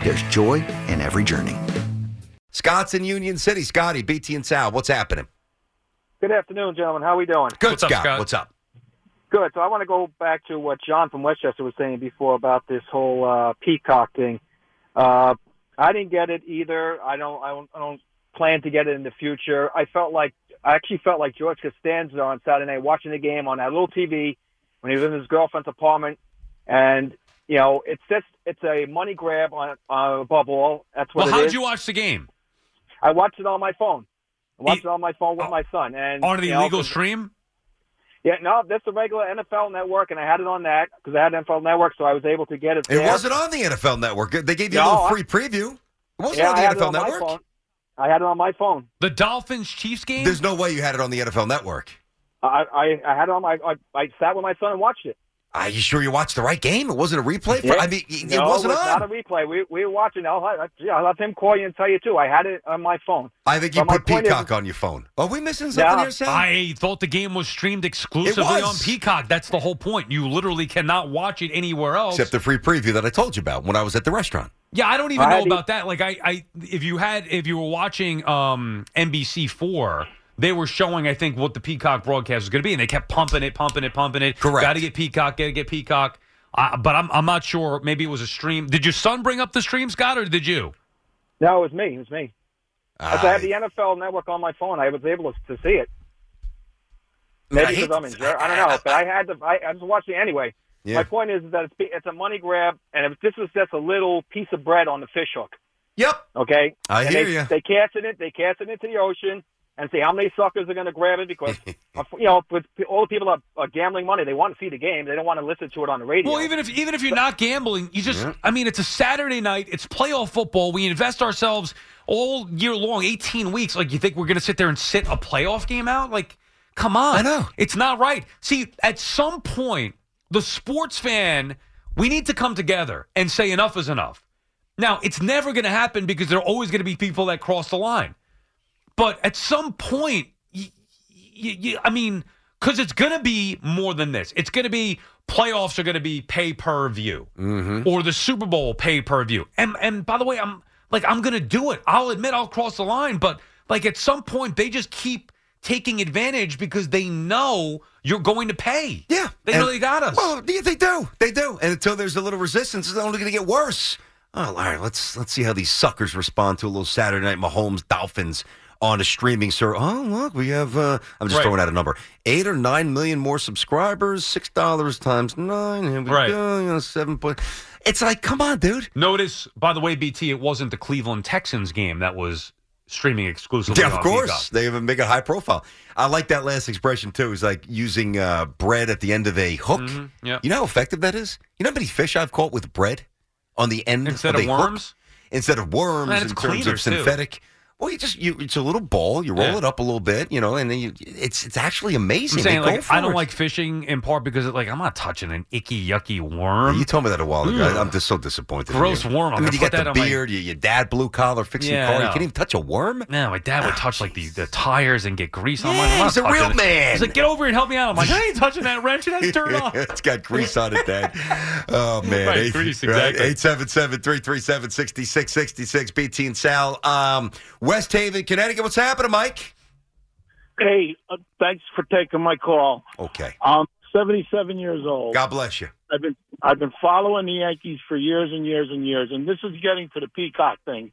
there's joy in every journey. Scott's in Union City. Scotty, BT and Sal, what's happening? Good afternoon, gentlemen. How are we doing? Good, What's up, Scott. Scott? What's up? Good. So I want to go back to what John from Westchester was saying before about this whole uh, peacock thing. Uh, I didn't get it either. I don't. I don't. I don't plan to get it in the future. I felt like I actually felt like George Costanza on Saturday night watching the game on that little TV when he was in his girlfriend's apartment, and you know it's just it's a money grab on uh, above all. That's what Well, it how is. did you watch the game? I watched it on my phone. I watched E- it on my phone with my son and On the you know, illegal 'cause- stream? Yeah, no, that's the regular NFL network, and I had it on that because I had NFL network, so I was able to get it. It wasn't on the NFL Network. They gave you a little free preview. It wasn't Yeah, on the had NFL on Network. I had it on my phone. The Dolphins Chiefs game? There's no way you had it on the NFL Network. I I, I had it on my. I, I sat with my son and watched it. Are you sure you watched the right game? It wasn't a replay. For, Yeah. I mean, it no, wasn't it's on. not a replay. We we were watching. I'll yeah, I'll have him call you and tell you too. I had it on my phone. I think you But put point is- Peacock on your phone. Are we missing something No. here, Sal? I thought the game was streamed exclusively was. on Peacock. That's the whole point. You literally cannot watch it anywhere else. Except the free preview that I told you about when I was at the restaurant. yeah, I don't even I know had the- about that. Like I, I if you had if you were watching um NBC four, they were showing I think what the Peacock broadcast was going to be, and they kept pumping it, pumping it, pumping it. Correct. Got to get Peacock. Got to get Peacock. Uh, but I'm I'm not sure. Maybe it was a stream. Did your son bring up the stream, Scott, or did you? No, it was me. It was me. As I I- had the NFL network on my phone, I was able to, to see it. Maybe because I'm in Jer- I don't know, but I had to. I, I was watching it anyway. Yeah. My point is that it's, it's a money grab, and if this was just a little piece of bread on the fish hook. Yep. Okay, I and hear they, ya. They cast it. They cast it into the ocean and see how many suckers are going to grab it because uh, you know, with all the people are, are gambling money. They want to see the game. They don't want to listen to it on the radio. Well, even if even if you're not gambling, you just I mean, it's a Saturday night. It's playoff football. We invest ourselves all year long, 18 weeks. Like you think we're going to sit there and sit a playoff game out? Like, come on. I know. It's not right. See, at some point, the sports fan, we need to come together and say enough is enough. Now, it's never going to happen because there are always going to be people that cross the line. But at some point, y- y- y- I mean, because it's going to be more than this. It's going to be playoffs are going to be pay per view, mm-hmm. or the Super Bowl pay per view. And and by the way, I'm like I'm going to do it. I'll admit I'll cross the line, but like at some point they just keep taking advantage because they know you're going to pay. Yeah. they And- know they got us. Well, they do. They do. And until there's a little resistance, it's only going to get worse. Oh, all right. Let's let's see how these suckers respond to a little Saturday night Mahomes Dolphins on a streaming service. Oh, look, we have. Uh, I'm just Right. throwing out a number: eight or nine million more subscribers. Six dollars times nine. Here we Right. go. You know, seven point. It's like, come on, dude. Notice, by the way, BT, it wasn't the Cleveland Texans game that was streaming exclusively. Yeah, of course. They even make a high profile. I like that last expression too. It's like using uh, bread at the end of a hook. Mm-hmm. yeah. You know how effective that is? You know how many fish I've caught with bread on the end Instead of, of a hook? worms? Instead of worms, Man, it's in terms of too. Well, you just you it's a little ball. You roll Yeah. it up a little bit, you know, and then you it's it's actually I'm amazing. saying like I don't it. like fishing in part because like I'm not touching an icky yucky worm. You told me that a while ago. Ugh. I'm just so disappointed. in Gross worm. I'm I mean, you got that the on my- beard. Your dad blue collar fixing Yeah, car. You can't even touch a worm. No, my dad would touch like the, the tires and get grease on. Yeah, I'm like, he's a real it. man. He's like, get over here and help me out. I'm like, I ain't touching that wrench. It has dirt on. it's got grease on it, Dad. Oh man, Right, Eight- grease, exactly. 877-337-6666, BT and Sal. Um, West Haven, Connecticut. What's happening, Mike? Hey, uh, thanks for taking my call. Okay. I'm 77 years old. God bless you. I've been I've been following the Yankees for years and years and years, and this is getting to the Peacock thing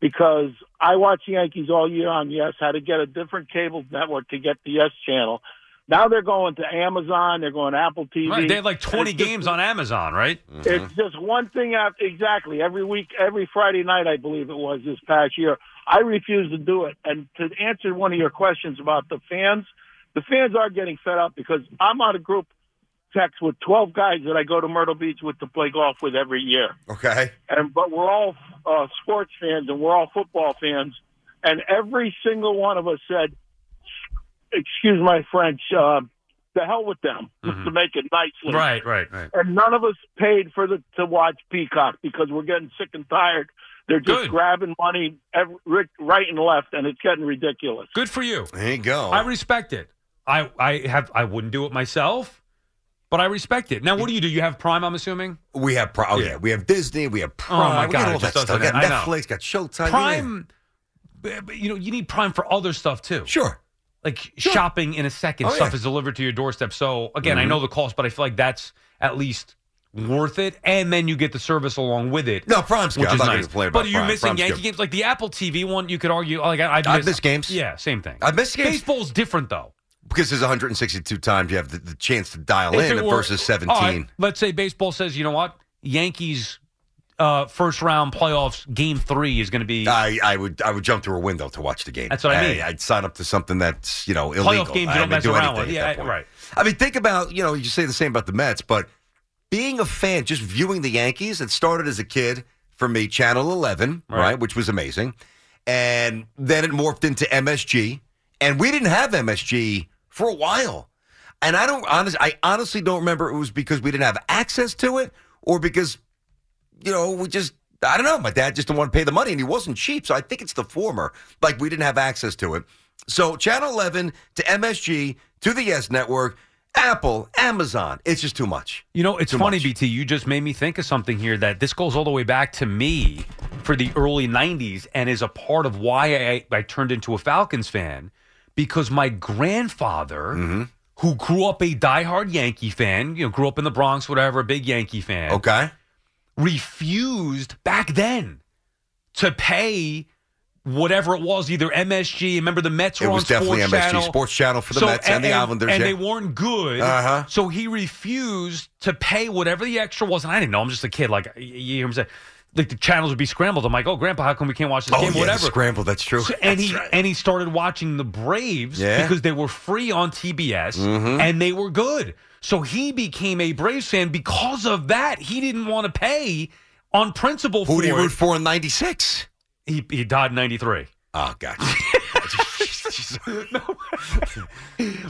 because I watch the Yankees all year on Yes. Had to get a different cable network to get the Yes channel. Now they're going to Amazon. They're going to Apple TV. Right, they have like 20 It's just- games on Amazon, right? It's just one thing after exactly every week, every Friday night, I believe it was this past year. I refuse to do it. And to answer one of your questions about the fans, the fans are getting fed up because I'm on a group text with 12 guys that I go to Myrtle Beach with to play golf with every year. Okay. And but we're all uh, sports fans and we're all football fans, and every single one of us said, "Excuse my French." Uh, the hell with them just to make it nicely Right, right, right. and none of us paid for the to watch Peacock because we're getting sick and tired. They're just Good. grabbing money every, right and left, and it's getting ridiculous. Good for you. There you go. I respect it. I, I have I wouldn't do it myself, but I respect it. Now, what do you do? You have Prime, I'm assuming. we have Pri- oh, yeah. Yeah. we have Disney, we have Prime. Oh, my we God, got it all just that stuff. We got Netflix, got Showtime. Prime, b- b- you know, you need Prime for other stuff too. Sure. Like shopping in a second, Oh, stuff yeah. Mm-hmm. is delivered to your doorstep. So again, I know the cost, but I feel like that's at least worth it. And then you get the service along with it. No, Prime's good. which I'm is not nice. going to complain about but you're Prime. missing Prime's Yankee good. games, like the Apple TV one. You could argue, like I, I've I've missed, missed games. Yeah, same thing. I've missed games. Baseball's different though. Because there's 162 times you have the, the chance to dial If in were- versus 17. all right, let's say baseball says, you know what, Yankees uh, first round playoffs game three is going to be I, I would I would jump through a window to watch the game. That's what I mean. I'd sign up to something that's you know illegal. playoff games I you don't would mess do around with. Yeah, right. I mean, think about you know you say the same about the Mets, but being a fan, just viewing the Yankees, it started as a kid for me, Channel 11, right, Right. which was amazing, and then it morphed into MSG, and we didn't have MSG for a while, and I don't honest, I honestly don't remember it was because we didn't have access to it or because you know, we just, I don't know. My dad just didn't want to pay the money and he wasn't cheap. So I think it's the former. Like we didn't have access to it. So Channel 11 to MSG to the Yes Network, Apple, Amazon. It's just too much. You know, it's Too funny, much. BT. You just made me think of something here that this goes all the way back to me for the early 90s and is a part of why I, I turned into a Falcons fan because my grandfather, Mm-hmm. who grew up a diehard Yankee fan, you know, grew up in the Bronx, whatever, a big Yankee fan, Okay. refused back then to pay whatever it was, either MSG. Remember the Mets were It was on definitely Sports MSG, Channel. Sports Channel for the Mets and the Islanders, and yeah. they weren't good. Uh-huh. So he refused to pay whatever the extra was, and I didn't know. I'm just a kid. Like you hear him say, like the channels would be scrambled. I'm like, oh, Grandpa, how come we can't watch this Oh, game? yeah, whatever. the scramble. That's true. So- and That's he right. and he started watching the Braves Yeah. because they were free on TBS Mm-hmm. and they were good. So he became a Braves fan because of that. He didn't want to pay on principle Who for do you root for in 96? He, he died in '93. Oh, God.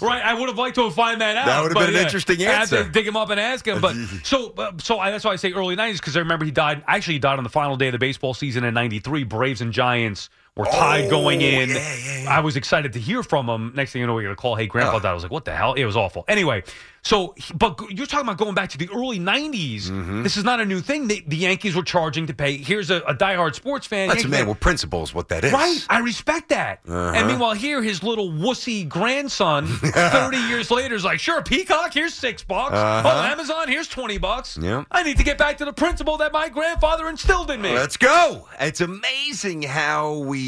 Right, I would have liked to have find that out. That would have been an yeah, interesting I had to answer. dig him up and ask him. But so, uh, so I, that's why I say early '90s because I remember he died. Actually, he died on the final day of the baseball season in '93. Braves and Giants were tied Oh, going in. yeah, yeah, yeah. I was excited to hear from him. Next thing you know, we get a call. Hey, Grandpa Oh. died. I was like, what the hell? It was awful. Anyway, so but you're talking about going back to the early '90s. Mm-hmm. This is not a new thing. The, the Yankees were charging to pay. Here's a, a diehard sports fan. That's Yankee man. with principles. what that is. Right, I respect that. Uh-huh. And meanwhile, here his little wussy grandson, thirty years later, is like, "Sure, Peacock, here's six bucks. Uh-huh. Oh, Amazon, here's twenty bucks. Yeah. I need to get back to the principle that my grandfather instilled in me." Let's go. It's amazing how we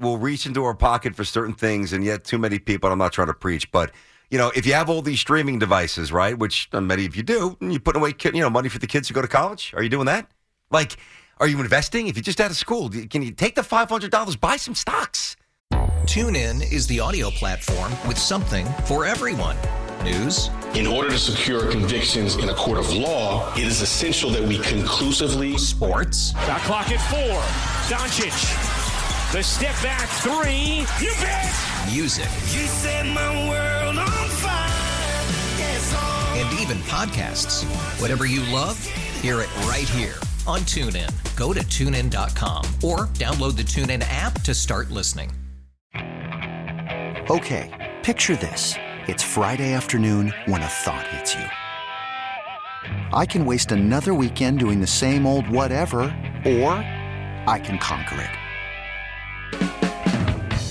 will reach into our pocket for certain things, and yet too many people. I'm not trying to preach, but you know, if you have all these streaming devices, right, which uh, many of you do, and you're putting away, kid- you know, money for the kids to go to college. Are you doing that? Like, are you investing? If you're just out of school, can you take the five hundred dollars, buy some stocks? TuneIn is the audio platform with something for everyone. News, In order to secure convictions in a court of law, it is essential that we conclusively sports, Shot clock at four. Doncic. The step back three. You bet. Music, You set my world on fire. Yes, and even podcasts. Whatever you love, hear it right here on TuneIn. Go to tunein.com or download the TuneIn app to start listening. Okay, picture this. It's Friday afternoon when a thought hits you. I can waste another weekend doing the same old whatever, or I can conquer it.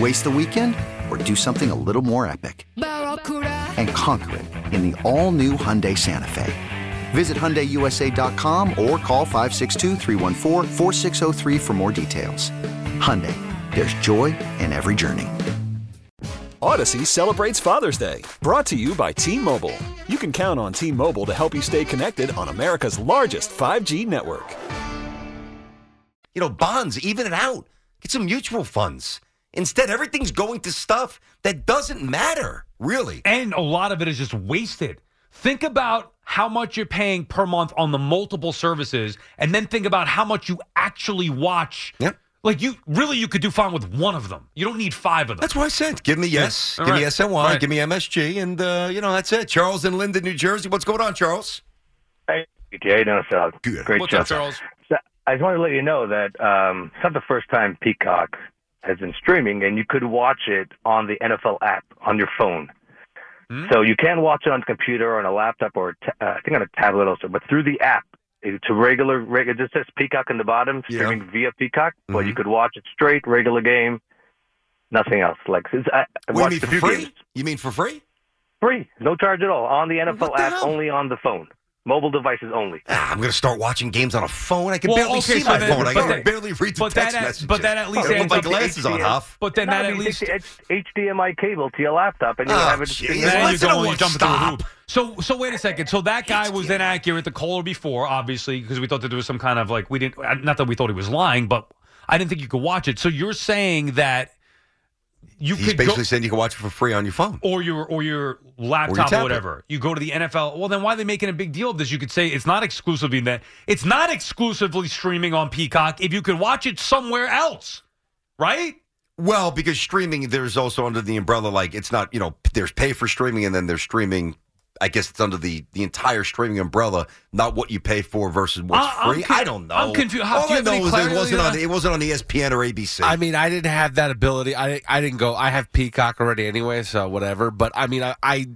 Waste the weekend or do something a little more epic? And conquer it in the all new Hyundai Santa Fe. Visit HyundaiUSA.com or call 562-314-4603 for more details. Hyundai, there's joy in every journey. Audacy celebrates Father's Day, brought to you by T Mobile. You can count on T Mobile to help you stay connected on America's largest 5G network. You know, bonds, even it out. Get some mutual funds. Instead, everything's going to stuff that doesn't matter, really. And a lot of it is just wasted. Think about how much you're paying per month on the multiple services, and then think about how much you actually watch. Yep. Like you really, you could do fine with one of them. You don't need five of them. That's what I said. Give me yes. Yeah. Give All me right. SNY. Right. Give me MSG. And, uh, you know, that's it. Charles in Linden, New Jersey. What's going on, Charles? Hey, Jay, no, so Good. great What's show. up, Charles? So I just wanted to let you know that um, it's not the first time Peacock has been streaming, and you could watch it on the NFL app on your phone. Hmm? So you can watch it on a computer or on a laptop or uh, I think on a tablet also, but through the app. It's a regular, regular. It just says Peacock in the bottom, Yeah. streaming via Peacock. But Mhm. you could watch it straight, regular game, nothing else. Like it's, I, I What you mean for free? games. You mean for free? Free, no charge at all on the NFL the app, hell? only on the phone, mobile devices only. Ah, I'm going to start watching games on a phone. I can Well, barely okay, see so my then- phone. I can then- barely read the but text that- messages. but that at least I ends my up- glasses on, Huff. But then No, that at you least stick the H- HDMI cable to your laptop, and you Oh, have it. jeez. streamed then you go to and you what- jump into a stop. hoop. So, so wait a second. So that guy was inaccurate. The caller before, obviously, because we thought that there was some kind of like we didn't. uh, Not that we thought he was lying, but I didn't think you could watch it. So you're saying that you He's could basically go, saying you can watch it for free on your phone. or your or your laptop or, tablet. whatever. You go to the NFL. Well, then why are they making a big deal of this? You could say it's not exclusively that it's not exclusively streaming on Peacock. If you could watch it somewhere else, right? Well, because streaming, there's also under the umbrella, like it's not, you know, there's pay for streaming and then there's streaming. I guess it's under the the entire streaming umbrella, not what you pay for versus what's I- free. con- I don't know. I'm confused. How- All do you I know is it wasn't on it wasn't on ESPN or ABC. I mean, I didn't have that ability. I I didn't go. I have Peacock already anyway, so whatever. But I mean, I, I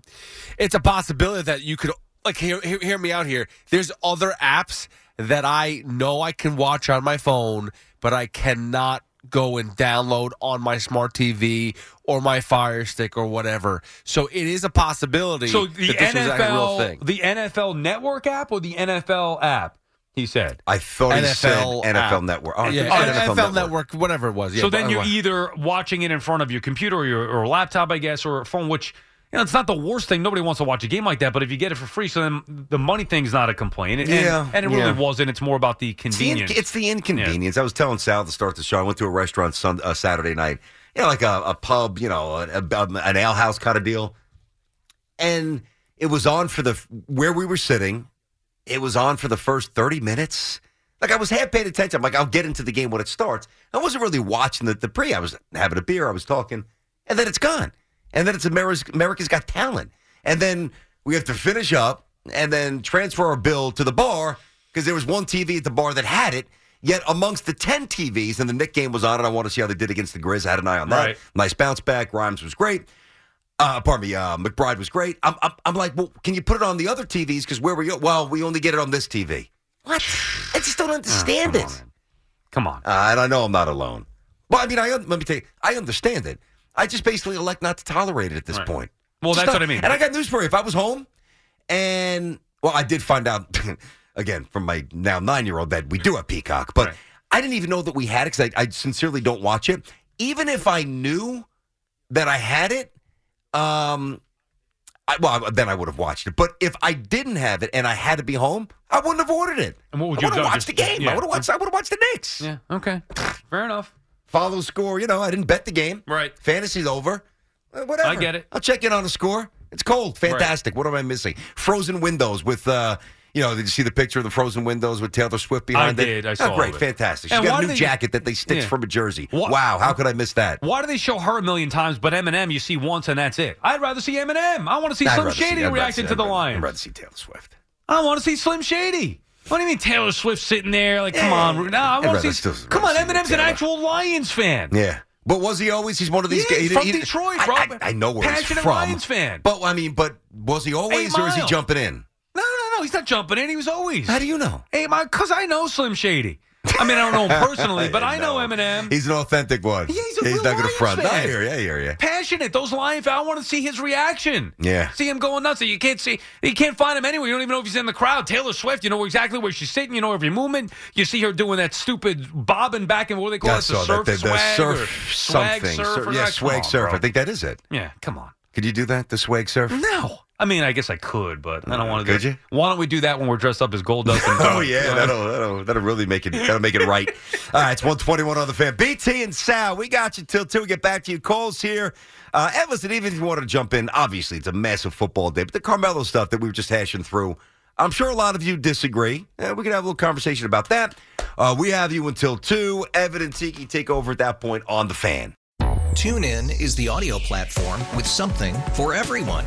it's a possibility that you could like hear, hear hear me out here. There's other apps that I know I can watch on my phone, but I cannot go and download on my smart TV or my Fire Stick or whatever. So it is a possibility. So the that this was a real NFL, thing. the NFL Network app or the NFL app? He said. I thought he said NFL NFL app. Network. Oh, yeah, NFL, NFL, Network. whatever it was. Yeah, so then you're either watching it in front of your computer or your or laptop, I guess, or a phone, which you know it's not the worst thing. Nobody wants to watch a game like that, but if you get it for free, so then the money thing's not a complaint. And, Yeah, and it really yeah. wasn't. It's more about the It's the, in- convenience. it's the inconvenience. I was telling Sal to start the show. I went to a restaurant sun, uh, Saturday night, you know, like a, a pub, you know, a, a, an ale house kind of deal. And it was on for the where we were sitting. It was on for the first thirty minutes. Like I was half paying attention. I'm like, I'll get into the game when it starts. I wasn't really watching the, the pre. I was having a beer. I was talking, and then it's gone. And then it's America's, America's Got Talent. And then we have to finish up and then transfer our bill to the bar because there was one TV at the bar that had it. Yet amongst the 10 TVs, and the Knick game was on, and I want to see how they did against the Grizz. I had an eye on that. Right. Nice bounce back. Grimes was great. Uh, pardon me, uh, McBride was great. I'm, I'm, I'm like, well, can you put it on the other TVs? Because where we go, well, we only get it on this TV. What? I just don't understand come it. on, man. Come on. Uh, and I know I'm not alone. Well, I mean, I let me tell you, I understand it. I just basically elect not to tolerate it at this Right. point. Well, Just that's not- what I mean. And I got news for you. If I was home, and well, I did find out again from my now nine year old that we do have Peacock, but Right. I didn't even know that we had it because I, I sincerely don't watch it. even if I knew that I had it, um, I, well, then I would have watched it. But if I didn't have it and I had to be home, I wouldn't have ordered it. And what would I you would have watched Just- the game. yeah. I would have watched. I would have watched the Knicks. Yeah. Okay. Fair enough. Follow score. You know, I didn't bet the game. Right. Fantasy's over. Uh, Whatever. I get it. I'll check in on the score. It's cold. Fantastic. What am I missing? Frozen windows with. uh you know, did you see the picture of the frozen windows with Taylor Swift behind it? I it? did. I Oh, saw great, it. fantastic. She And got a new they- jacket that they stitched Yeah. from a jersey. Wha- Wow, how could I miss that? Why do they show her a million times, but Eminem you see once and that's it? I'd rather see Eminem. I want to see I'd Slim rather see- Shady reacting see- to the Lions. I'd rather see Taylor Swift. I want to see Slim Shady. What do you mean Taylor Swift sitting there? Like, come on, no, I want to see. Come on, Eminem's an actual Lions fan. Yeah. But was he always? He's one of these Yeah, guys. he's he- from he- Detroit, I, bro. I, I know where he's Passionate from. Lions fan. But I mean, but was he always, or is he jumping in? No, no, no. He's not jumping in. He was always. How do you know? Hey, my, because I know Slim Shady. I mean, I don't know him personally, but I know Eminem. He's an authentic one. Yeah, he's a real not going to Lions front. fan. I hear you. I hear you. Passionate. Those Lion fans. I want to see his reaction. Yeah. See him going nuts. You can't see. You can't find him anywhere. You don't even know if he's in the crowd. Taylor Swift. You know exactly where she's sitting. You know every movement. You see her doing that stupid bobbing back and what do they call I it? The saw surf that. The, the swag surf or swag something. surf. Sur- yeah, swag on, surf. bro. I think that is it. Yeah, come on. Could you do that? The swag surf? No. I mean, I guess I could, but I don't want to. Could do you? Why don't we do that when we're dressed up as Gold Dust? And Oh yeah, that'll, that'll that'll really make it that'll make it right. All right, it's one twenty one on the fan. BT and Sal, we got you till two. We get back to you. Calls here. Uh, and listen, even if you wanted to jump in, obviously it's a massive football day, but the Carmelo stuff that we were just hashing through, I'm sure a lot of you disagree. Uh, we can have a little conversation about that. Uh, we have you until two. Evan and Tiki take over at that point on the fan. Tune in is the audio platform with something for everyone.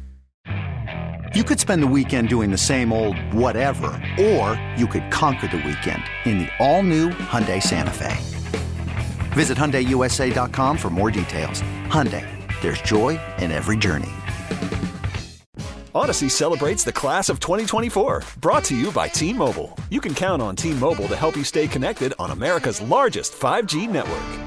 You could spend the weekend doing the same old whatever, or you could conquer the weekend in the all-new Hyundai Santa Fe. Visit HyundaiUSA.com for more details. Hyundai, there's joy in every journey. Audacy celebrates the class of 2024, brought to you by T Mobile. You can count on T Mobile to help you stay connected on America's largest 5G network.